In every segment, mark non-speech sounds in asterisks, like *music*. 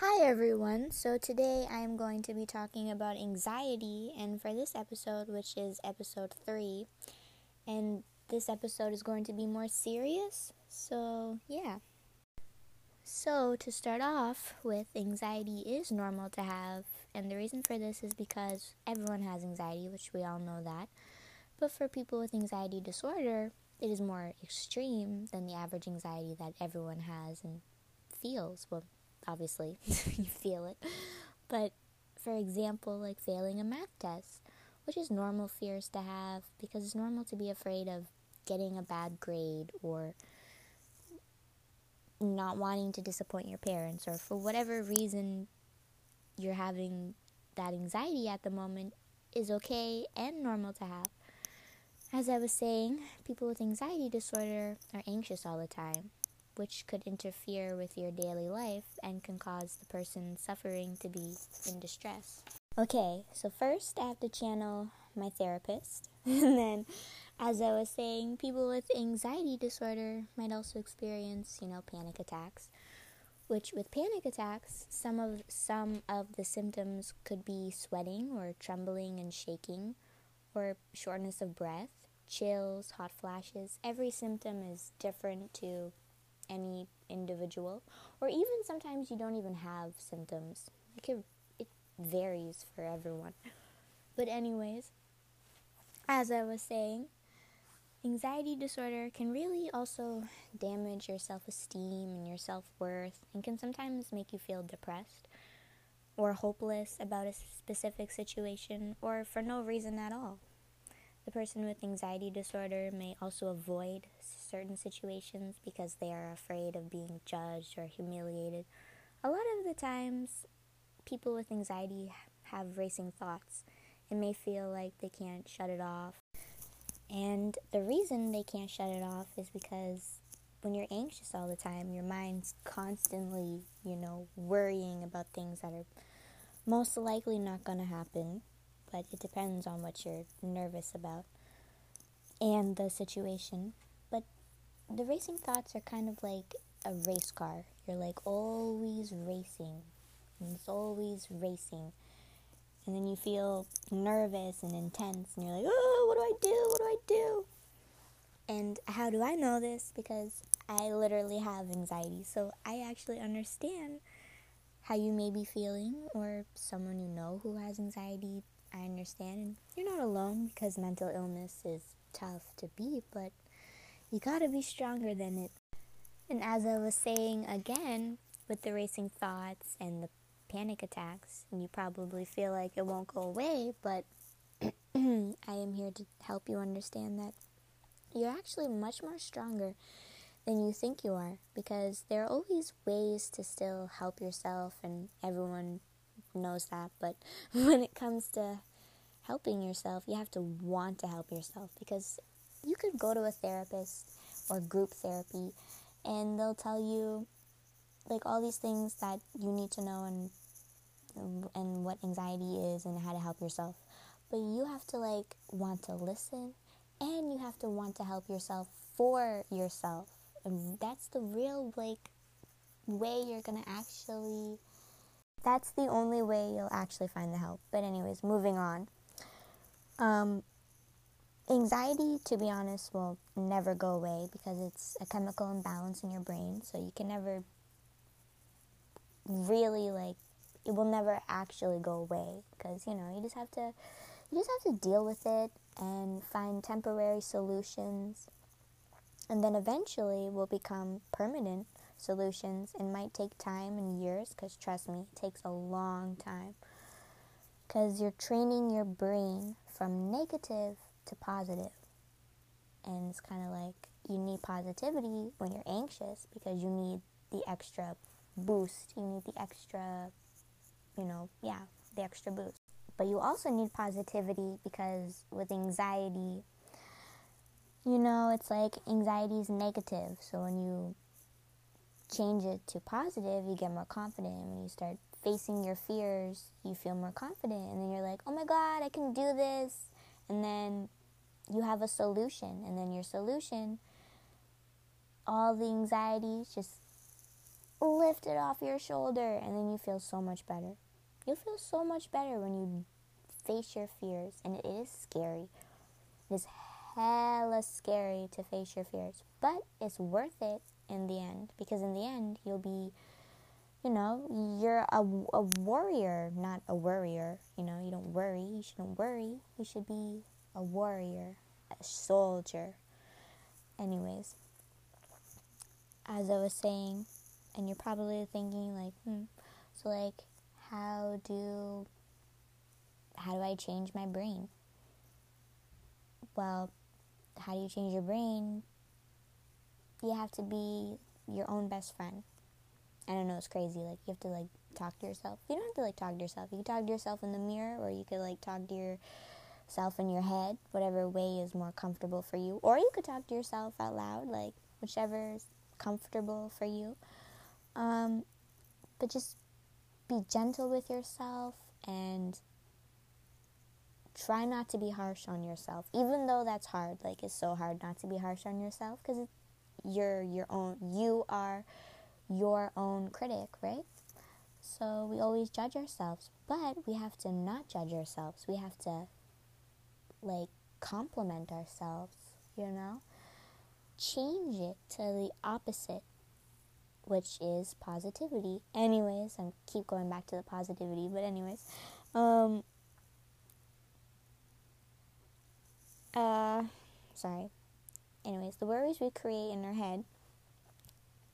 Hi everyone. So today I am going to be talking about anxiety and for this episode which is episode 3 and this episode is going to be more serious. So, yeah. So, to start off with, anxiety is normal to have, and the reason for this is because everyone has anxiety, which we all know that. But for people with anxiety disorder, it is more extreme than the average anxiety that everyone has and feels. Well, obviously, *laughs* you feel it. But for example, like failing a math test, which is normal fears to have because it's normal to be afraid of getting a bad grade or not wanting to disappoint your parents or for whatever reason you're having that anxiety at the moment is okay and normal to have. As I was saying, people with anxiety disorder are anxious all the time, which could interfere with your daily life and can cause the person suffering to be in distress. Okay, so first I have to channel my therapist, *laughs* and then as I was saying, people with anxiety disorder might also experience, you know, panic attacks. Which with panic attacks, some of some of the symptoms could be sweating or trembling and shaking or shortness of breath, chills, hot flashes. Every symptom is different to any individual or even sometimes you don't even have symptoms. It it varies for everyone. But anyways, as I was saying, Anxiety disorder can really also damage your self esteem and your self worth and can sometimes make you feel depressed or hopeless about a specific situation or for no reason at all. The person with anxiety disorder may also avoid certain situations because they are afraid of being judged or humiliated. A lot of the times, people with anxiety have racing thoughts and may feel like they can't shut it off and the reason they can't shut it off is because when you're anxious all the time, your mind's constantly, you know, worrying about things that are most likely not going to happen, but it depends on what you're nervous about and the situation. But the racing thoughts are kind of like a race car. You're like always racing. and It's always racing and then you feel nervous and intense and you're like, oh, what do I do? What do I do? And how do I know this? Because I literally have anxiety. So I actually understand how you may be feeling or someone you know who has anxiety. I understand. And you're not alone because mental illness is tough to beat, but you gotta be stronger than it. And as I was saying again, with the racing thoughts and the panic attacks, and you probably feel like it won't go away, but *clears throat* I am here to help you understand that you're actually much more stronger than you think you are because there are always ways to still help yourself, and everyone knows that. But *laughs* when it comes to helping yourself, you have to want to help yourself because you could go to a therapist or group therapy and they'll tell you like all these things that you need to know and and what anxiety is and how to help yourself. But you have to like want to listen and you have to want to help yourself for yourself. And that's the real like way you're going to actually that's the only way you'll actually find the help. But anyways, moving on. Um anxiety to be honest will never go away because it's a chemical imbalance in your brain, so you can never really like it will never actually go away because you know you just have to you just have to deal with it and find temporary solutions and then eventually will become permanent solutions and might take time and years because trust me it takes a long time because you're training your brain from negative to positive and it's kind of like you need positivity when you're anxious because you need the extra boost. You need the extra, you know, yeah, the extra boost. But you also need positivity because with anxiety, you know, it's like anxiety is negative. So when you change it to positive, you get more confident. And when you start facing your fears, you feel more confident. And then you're like, oh my God, I can do this. And then you have a solution. And then your solution, all the anxiety just lift it off your shoulder, and then you feel so much better. You'll feel so much better when you face your fears, and it is scary. It is hella scary to face your fears, but it's worth it in the end because in the end you'll be you know you're a, a warrior not a worrier you know you don't worry you shouldn't worry you should be a warrior a soldier anyways as i was saying and you're probably thinking like hmm so like how do how do i change my brain well how do you change your brain? You have to be your own best friend. I don't know, it's crazy. Like, you have to, like, talk to yourself. You don't have to, like, talk to yourself. You can talk to yourself in the mirror, or you could, like, talk to yourself in your head, whatever way is more comfortable for you. Or you could talk to yourself out loud, like, whichever is comfortable for you. Um, but just be gentle with yourself and try not to be harsh on yourself even though that's hard like it's so hard not to be harsh on yourself because you're your own you are your own critic right? So we always judge ourselves but we have to not judge ourselves. We have to like compliment ourselves you know? Change it to the opposite which is positivity. Anyways i keep going back to the positivity but anyways um Uh, sorry. Anyways, the worries we create in our head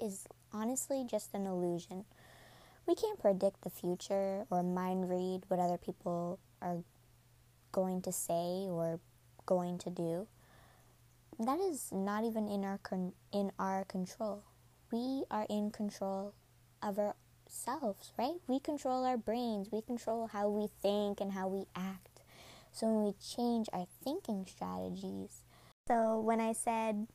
is honestly just an illusion. We can't predict the future or mind read what other people are going to say or going to do. That is not even in our con- in our control. We are in control of ourselves, right? We control our brains. We control how we think and how we act. So when we change our thinking strategies, so when I said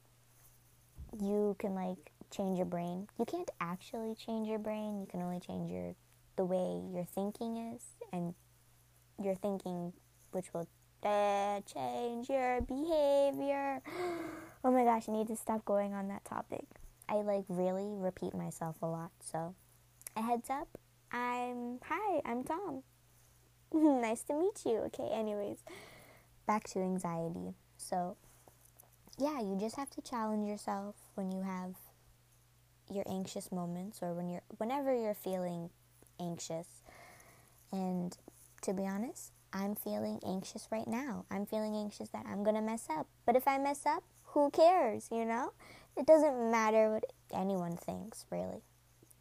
you can like change your brain, you can't actually change your brain. You can only change your the way your thinking is and your thinking which will uh, change your behavior. *gasps* oh my gosh, I need to stop going on that topic. I like really repeat myself a lot. So, a heads up, I'm hi, I'm Tom. *laughs* nice to meet you. Okay, anyways, back to anxiety. So, yeah, you just have to challenge yourself when you have your anxious moments or when you're whenever you're feeling anxious. And to be honest, I'm feeling anxious right now. I'm feeling anxious that I'm going to mess up. But if I mess up, who cares, you know? It doesn't matter what anyone thinks, really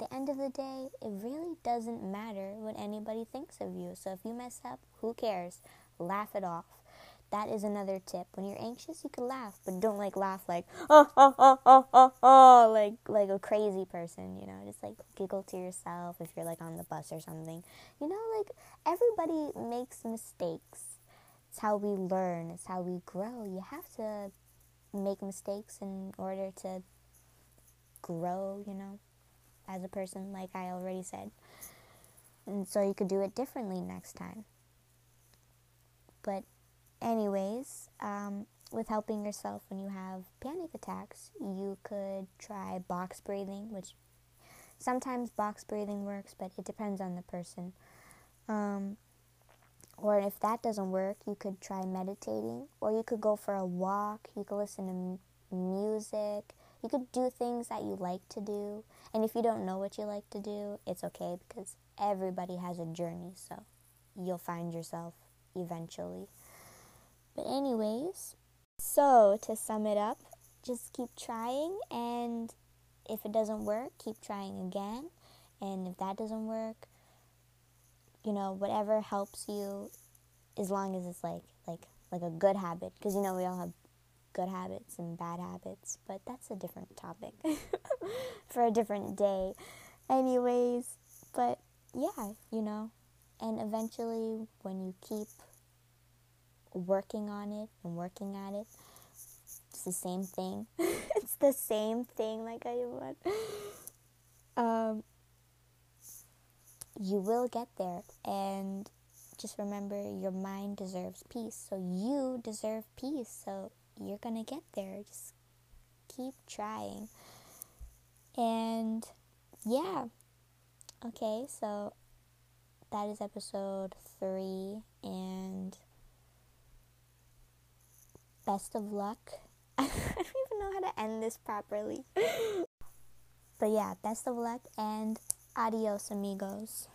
the end of the day, it really doesn't matter what anybody thinks of you. So if you mess up, who cares? Laugh it off. That is another tip. When you're anxious, you can laugh, but don't like laugh like *laughs* oh oh oh oh oh oh like like a crazy person, you know. Just like giggle to yourself if you're like on the bus or something. You know, like everybody makes mistakes. It's how we learn. It's how we grow. You have to make mistakes in order to grow, you know as a person, like I already said. And so you could do it differently next time. But, anyways, um, with helping yourself when you have panic attacks, you could try box breathing, which sometimes box breathing works, but it depends on the person. Um, or if that doesn't work, you could try meditating, or you could go for a walk, you could listen to m- music, you could do things that you like to do. And if you don't know what you like to do, it's okay because everybody has a journey. So you'll find yourself eventually. But, anyways, so to sum it up, just keep trying. And if it doesn't work, keep trying again. And if that doesn't work, you know, whatever helps you, as long as it's like, like, like a good habit, because you know we all have good habits and bad habits, but that's a different topic *laughs* for a different day. Anyways, but yeah, you know, and eventually when you keep working on it and working at it, it's the same thing. *laughs* it's the same thing, like I said. Um, you will get there, and just remember your mind deserves peace, so you deserve peace. So you're going to get there. Just keep trying. And yeah. Okay, so that is episode three, and best of luck. *laughs* I don't even know how to end this properly. but yeah, best of luck and adios, amigos.